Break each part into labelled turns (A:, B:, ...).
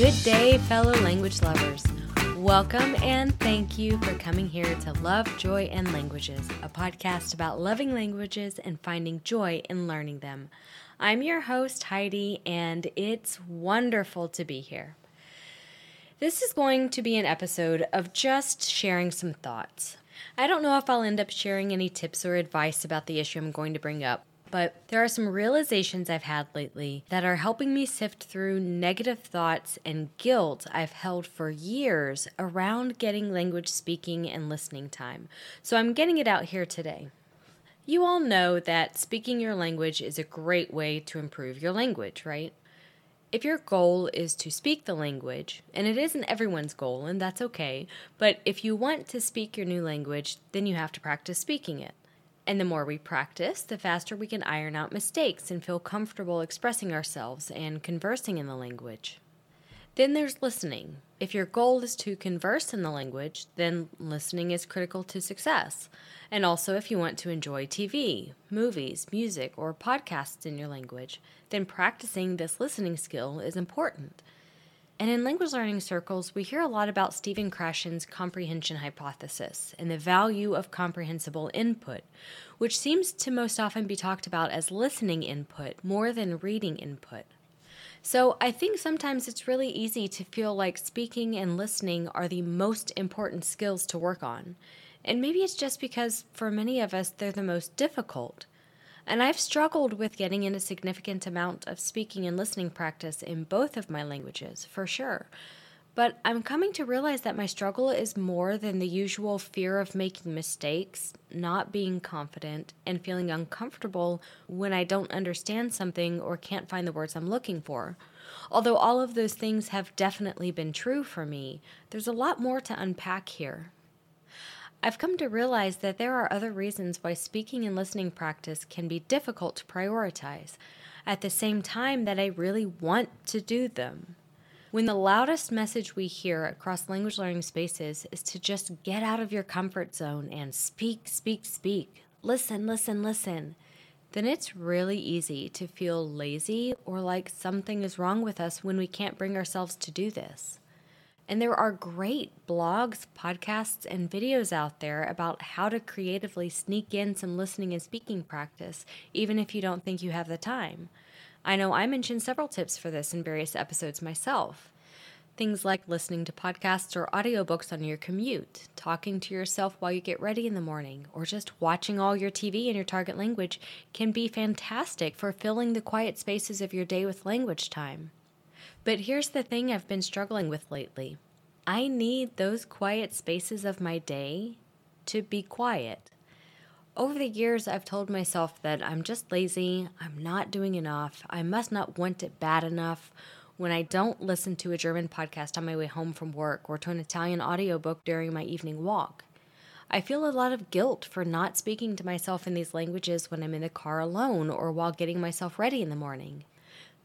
A: Good day, fellow language lovers. Welcome and thank you for coming here to Love, Joy, and Languages, a podcast about loving languages and finding joy in learning them. I'm your host, Heidi, and it's wonderful to be here. This is going to be an episode of just sharing some thoughts. I don't know if I'll end up sharing any tips or advice about the issue I'm going to bring up, but there are some realizations I've had lately that are helping me sift through negative thoughts and guilt I've held for years around getting language speaking and listening time. So I'm getting it out here today. You all know that speaking your language is a great way to improve your language, right? If your goal is to speak the language, and it isn't everyone's goal, and that's okay, but if you want to speak your new language, then you have to practice speaking it. And the more we practice, the faster we can iron out mistakes and feel comfortable expressing ourselves and conversing in the language. Then there's listening. If your goal is to converse in the language, then listening is critical to success. And also, if you want to enjoy TV, movies, music, or podcasts in your language, then practicing this listening skill is important. And in language learning circles, we hear a lot about Stephen Krashen's comprehension hypothesis and the value of comprehensible input, which seems to most often be talked about as listening input more than reading input. So I think sometimes it's really easy to feel like speaking and listening are the most important skills to work on. And maybe it's just because for many of us they're the most difficult. And I've struggled with getting in a significant amount of speaking and listening practice in both of my languages, for sure. But I'm coming to realize that my struggle is more than the usual fear of making mistakes, not being confident, and feeling uncomfortable when I don't understand something or can't find the words I'm looking for. Although all of those things have definitely been true for me, there's a lot more to unpack here. I've come to realize that there are other reasons why speaking and listening practice can be difficult to prioritize, at the same time that I really want to do them. When the loudest message we hear across language learning spaces is to just get out of your comfort zone and speak, speak, speak, listen, listen, listen, then it's really easy to feel lazy or like something is wrong with us when we can't bring ourselves to do this. And there are great blogs, podcasts, and videos out there about how to creatively sneak in some listening and speaking practice, even if you don't think you have the time. I know I mentioned several tips for this in various episodes myself. Things like listening to podcasts or audiobooks on your commute, talking to yourself while you get ready in the morning, or just watching all your TV in your target language can be fantastic for filling the quiet spaces of your day with language time. But here's the thing I've been struggling with lately I need those quiet spaces of my day to be quiet. Over the years, I've told myself that I'm just lazy, I'm not doing enough, I must not want it bad enough when I don't listen to a German podcast on my way home from work or to an Italian audiobook during my evening walk. I feel a lot of guilt for not speaking to myself in these languages when I'm in the car alone or while getting myself ready in the morning.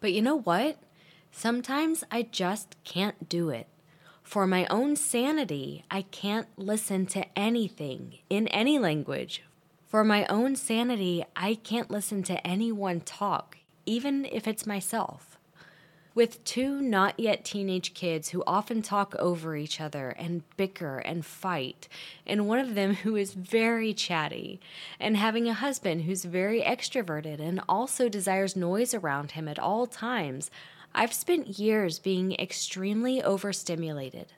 A: But you know what? Sometimes I just can't do it. For my own sanity, I can't listen to anything in any language. For my own sanity, I can't listen to anyone talk, even if it's myself. With two not yet teenage kids who often talk over each other and bicker and fight, and one of them who is very chatty, and having a husband who's very extroverted and also desires noise around him at all times, I've spent years being extremely overstimulated.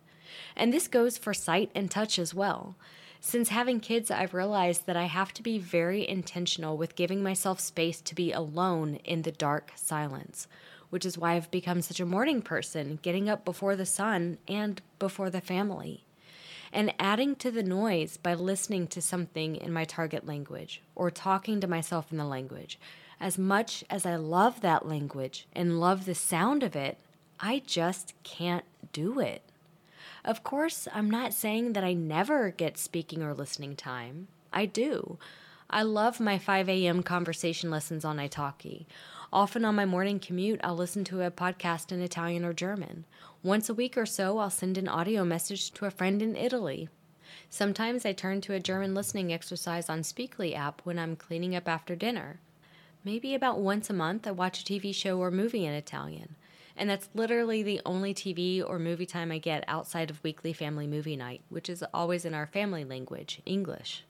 A: And this goes for sight and touch as well. Since having kids, I've realized that I have to be very intentional with giving myself space to be alone in the dark silence, which is why I've become such a morning person, getting up before the sun and before the family. And adding to the noise by listening to something in my target language or talking to myself in the language as much as I love that language and love the sound of it, I just can't do it. Of course, I'm not saying that I never get speaking or listening time. I do. I love my 5 a.m. conversation lessons on Italki. Often on my morning commute, I'll listen to a podcast in Italian or German. Once a week or so, I'll send an audio message to a friend in Italy. Sometimes I turn to a German listening exercise on Speakly app when I'm cleaning up after dinner. Maybe about once a month, I watch a TV show or movie in Italian. And that's literally the only TV or movie time I get outside of weekly family movie night, which is always in our family language, English.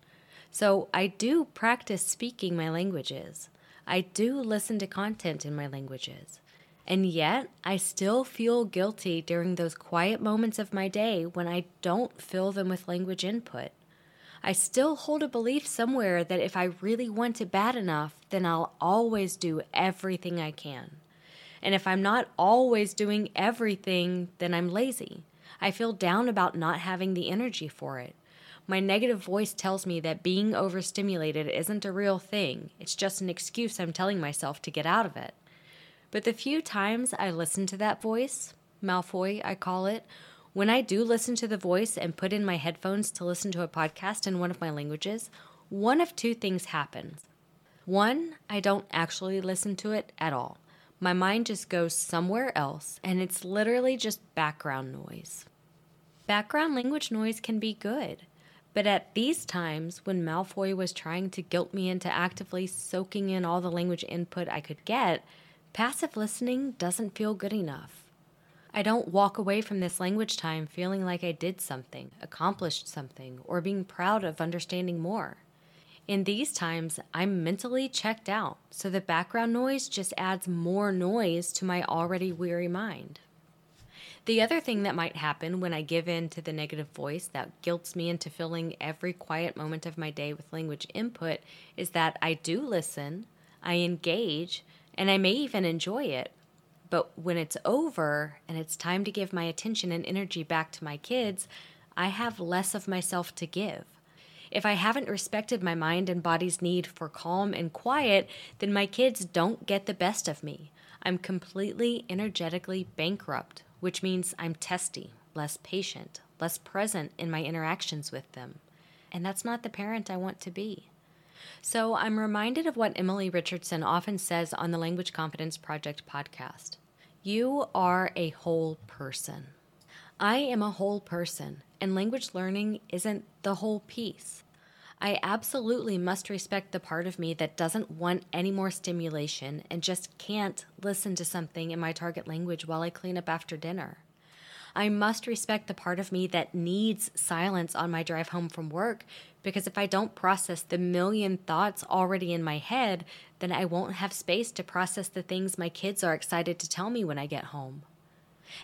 A: So I do practice speaking my languages. I do listen to content in my languages. And yet, I still feel guilty during those quiet moments of my day when I don't fill them with language input. I still hold a belief somewhere that if I really want it bad enough, then I'll always do everything I can. And if I'm not always doing everything, then I'm lazy. I feel down about not having the energy for it. My negative voice tells me that being overstimulated isn't a real thing, it's just an excuse I'm telling myself to get out of it. But the few times I listen to that voice, Malfoy, I call it, when I do listen to the voice and put in my headphones to listen to a podcast in one of my languages, one of two things happens. One, I don't actually listen to it at all. My mind just goes somewhere else, and it's literally just background noise. Background language noise can be good, but at these times when Malfoy was trying to guilt me into actively soaking in all the language input I could get, Passive listening doesn't feel good enough. I don't walk away from this language time feeling like I did something, accomplished something, or being proud of understanding more. In these times, I'm mentally checked out, so the background noise just adds more noise to my already weary mind. The other thing that might happen when I give in to the negative voice that guilts me into filling every quiet moment of my day with language input is that I do listen, I engage, and I may even enjoy it. But when it's over and it's time to give my attention and energy back to my kids, I have less of myself to give. If I haven't respected my mind and body's need for calm and quiet, then my kids don't get the best of me. I'm completely energetically bankrupt, which means I'm testy, less patient, less present in my interactions with them. And that's not the parent I want to be. So I'm reminded of what Emily Richardson often says on the Language Confidence Project podcast You are a whole person. I am a whole person, and language learning isn't the whole piece. I absolutely must respect the part of me that doesn't want any more stimulation and just can't listen to something in my target language while I clean up after dinner. I must respect the part of me that needs silence on my drive home from work because if I don't process the million thoughts already in my head, then I won't have space to process the things my kids are excited to tell me when I get home.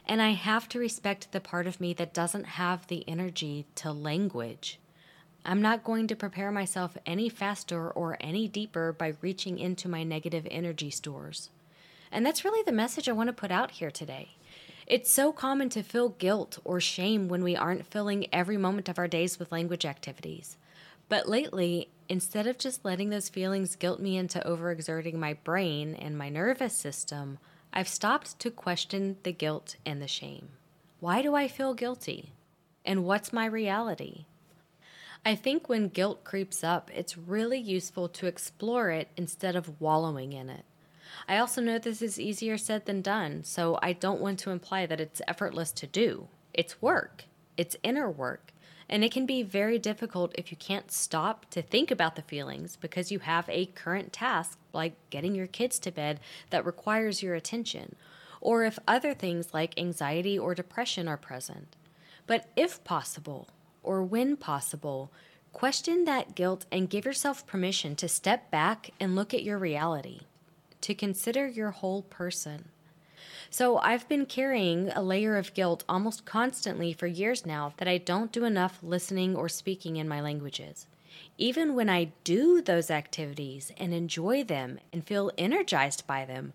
A: And I have to respect the part of me that doesn't have the energy to language. I'm not going to prepare myself any faster or any deeper by reaching into my negative energy stores. And that's really the message I want to put out here today. It's so common to feel guilt or shame when we aren't filling every moment of our days with language activities. But lately, instead of just letting those feelings guilt me into overexerting my brain and my nervous system, I've stopped to question the guilt and the shame. Why do I feel guilty? And what's my reality? I think when guilt creeps up, it's really useful to explore it instead of wallowing in it. I also know this is easier said than done, so I don't want to imply that it's effortless to do. It's work, it's inner work, and it can be very difficult if you can't stop to think about the feelings because you have a current task like getting your kids to bed that requires your attention, or if other things like anxiety or depression are present. But if possible, or when possible, question that guilt and give yourself permission to step back and look at your reality to consider your whole person. So I've been carrying a layer of guilt almost constantly for years now that I don't do enough listening or speaking in my languages. Even when I do those activities and enjoy them and feel energized by them,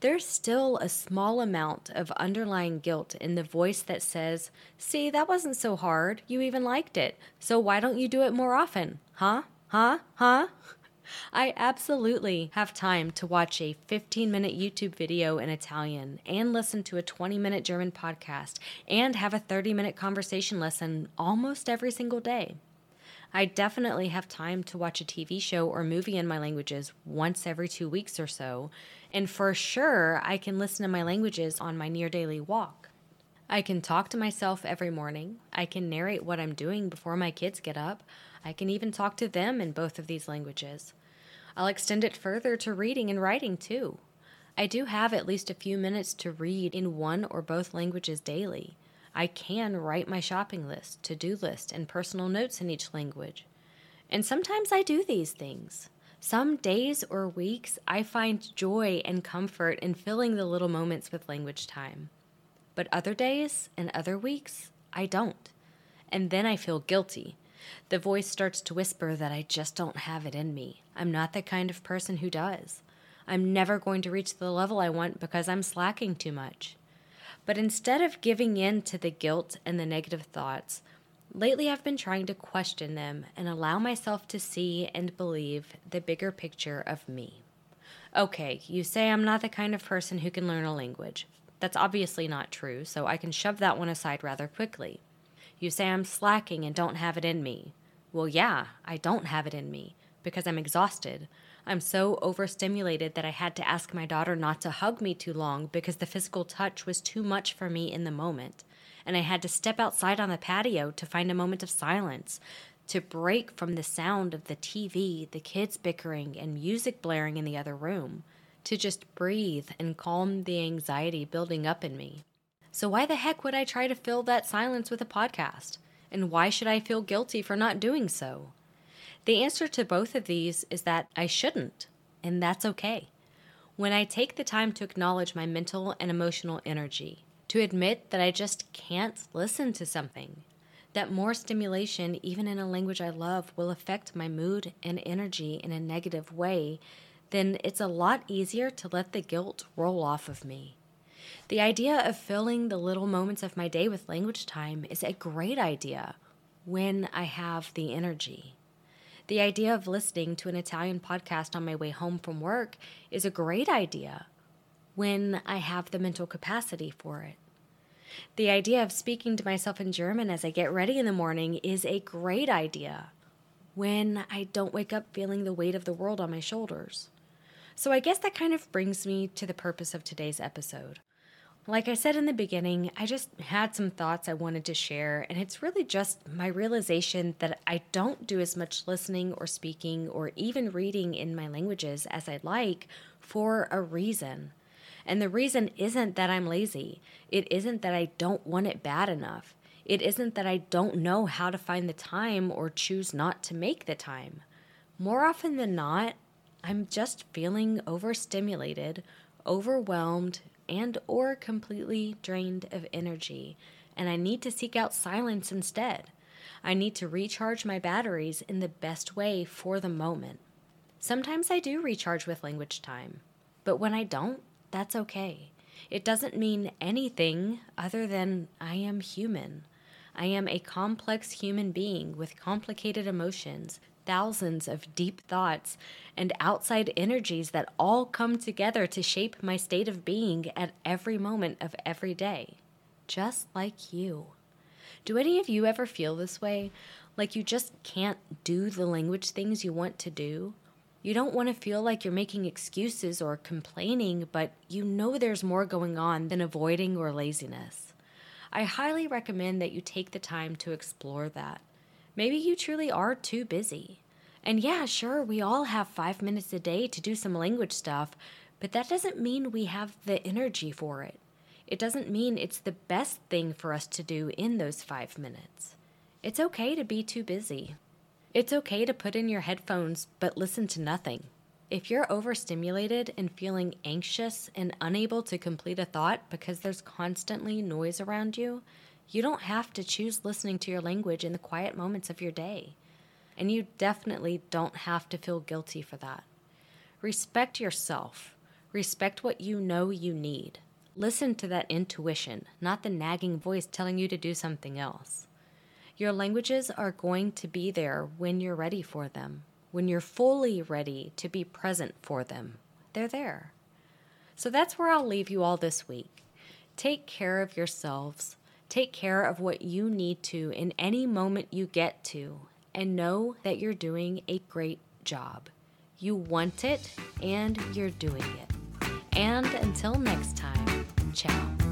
A: there's still a small amount of underlying guilt in the voice that says, See, that wasn't so hard. You even liked it. So why don't you do it more often? Huh? Huh? Huh? I absolutely have time to watch a 15 minute YouTube video in Italian and listen to a 20 minute German podcast and have a 30 minute conversation lesson almost every single day. I definitely have time to watch a TV show or movie in my languages once every two weeks or so, and for sure, I can listen to my languages on my near daily walk. I can talk to myself every morning. I can narrate what I'm doing before my kids get up. I can even talk to them in both of these languages. I'll extend it further to reading and writing too. I do have at least a few minutes to read in one or both languages daily. I can write my shopping list, to do list, and personal notes in each language. And sometimes I do these things. Some days or weeks, I find joy and comfort in filling the little moments with language time. But other days and other weeks, I don't. And then I feel guilty. The voice starts to whisper that I just don't have it in me. I'm not the kind of person who does. I'm never going to reach the level I want because I'm slacking too much. But instead of giving in to the guilt and the negative thoughts, lately I've been trying to question them and allow myself to see and believe the bigger picture of me. Okay, you say I'm not the kind of person who can learn a language. That's obviously not true, so I can shove that one aside rather quickly. You say I'm slacking and don't have it in me. Well, yeah, I don't have it in me because I'm exhausted. I'm so overstimulated that I had to ask my daughter not to hug me too long because the physical touch was too much for me in the moment. And I had to step outside on the patio to find a moment of silence, to break from the sound of the TV, the kids bickering, and music blaring in the other room, to just breathe and calm the anxiety building up in me. So, why the heck would I try to fill that silence with a podcast? And why should I feel guilty for not doing so? The answer to both of these is that I shouldn't, and that's okay. When I take the time to acknowledge my mental and emotional energy, to admit that I just can't listen to something, that more stimulation, even in a language I love, will affect my mood and energy in a negative way, then it's a lot easier to let the guilt roll off of me. The idea of filling the little moments of my day with language time is a great idea when I have the energy. The idea of listening to an Italian podcast on my way home from work is a great idea when I have the mental capacity for it. The idea of speaking to myself in German as I get ready in the morning is a great idea when I don't wake up feeling the weight of the world on my shoulders. So I guess that kind of brings me to the purpose of today's episode. Like I said in the beginning, I just had some thoughts I wanted to share, and it's really just my realization that I don't do as much listening or speaking or even reading in my languages as I'd like for a reason. And the reason isn't that I'm lazy, it isn't that I don't want it bad enough. It isn't that I don't know how to find the time or choose not to make the time. More often than not, I'm just feeling overstimulated, overwhelmed, and or completely drained of energy, and I need to seek out silence instead. I need to recharge my batteries in the best way for the moment. Sometimes I do recharge with language time, but when I don't, that's okay. It doesn't mean anything other than I am human. I am a complex human being with complicated emotions thousands of deep thoughts and outside energies that all come together to shape my state of being at every moment of every day, just like you. Do any of you ever feel this way? Like you just can't do the language things you want to do? You don't want to feel like you're making excuses or complaining, but you know there's more going on than avoiding or laziness. I highly recommend that you take the time to explore that. Maybe you truly are too busy. And yeah, sure, we all have five minutes a day to do some language stuff, but that doesn't mean we have the energy for it. It doesn't mean it's the best thing for us to do in those five minutes. It's okay to be too busy. It's okay to put in your headphones but listen to nothing. If you're overstimulated and feeling anxious and unable to complete a thought because there's constantly noise around you, you don't have to choose listening to your language in the quiet moments of your day. And you definitely don't have to feel guilty for that. Respect yourself. Respect what you know you need. Listen to that intuition, not the nagging voice telling you to do something else. Your languages are going to be there when you're ready for them, when you're fully ready to be present for them. They're there. So that's where I'll leave you all this week. Take care of yourselves Take care of what you need to in any moment you get to, and know that you're doing a great job. You want it, and you're doing it. And until next time, ciao.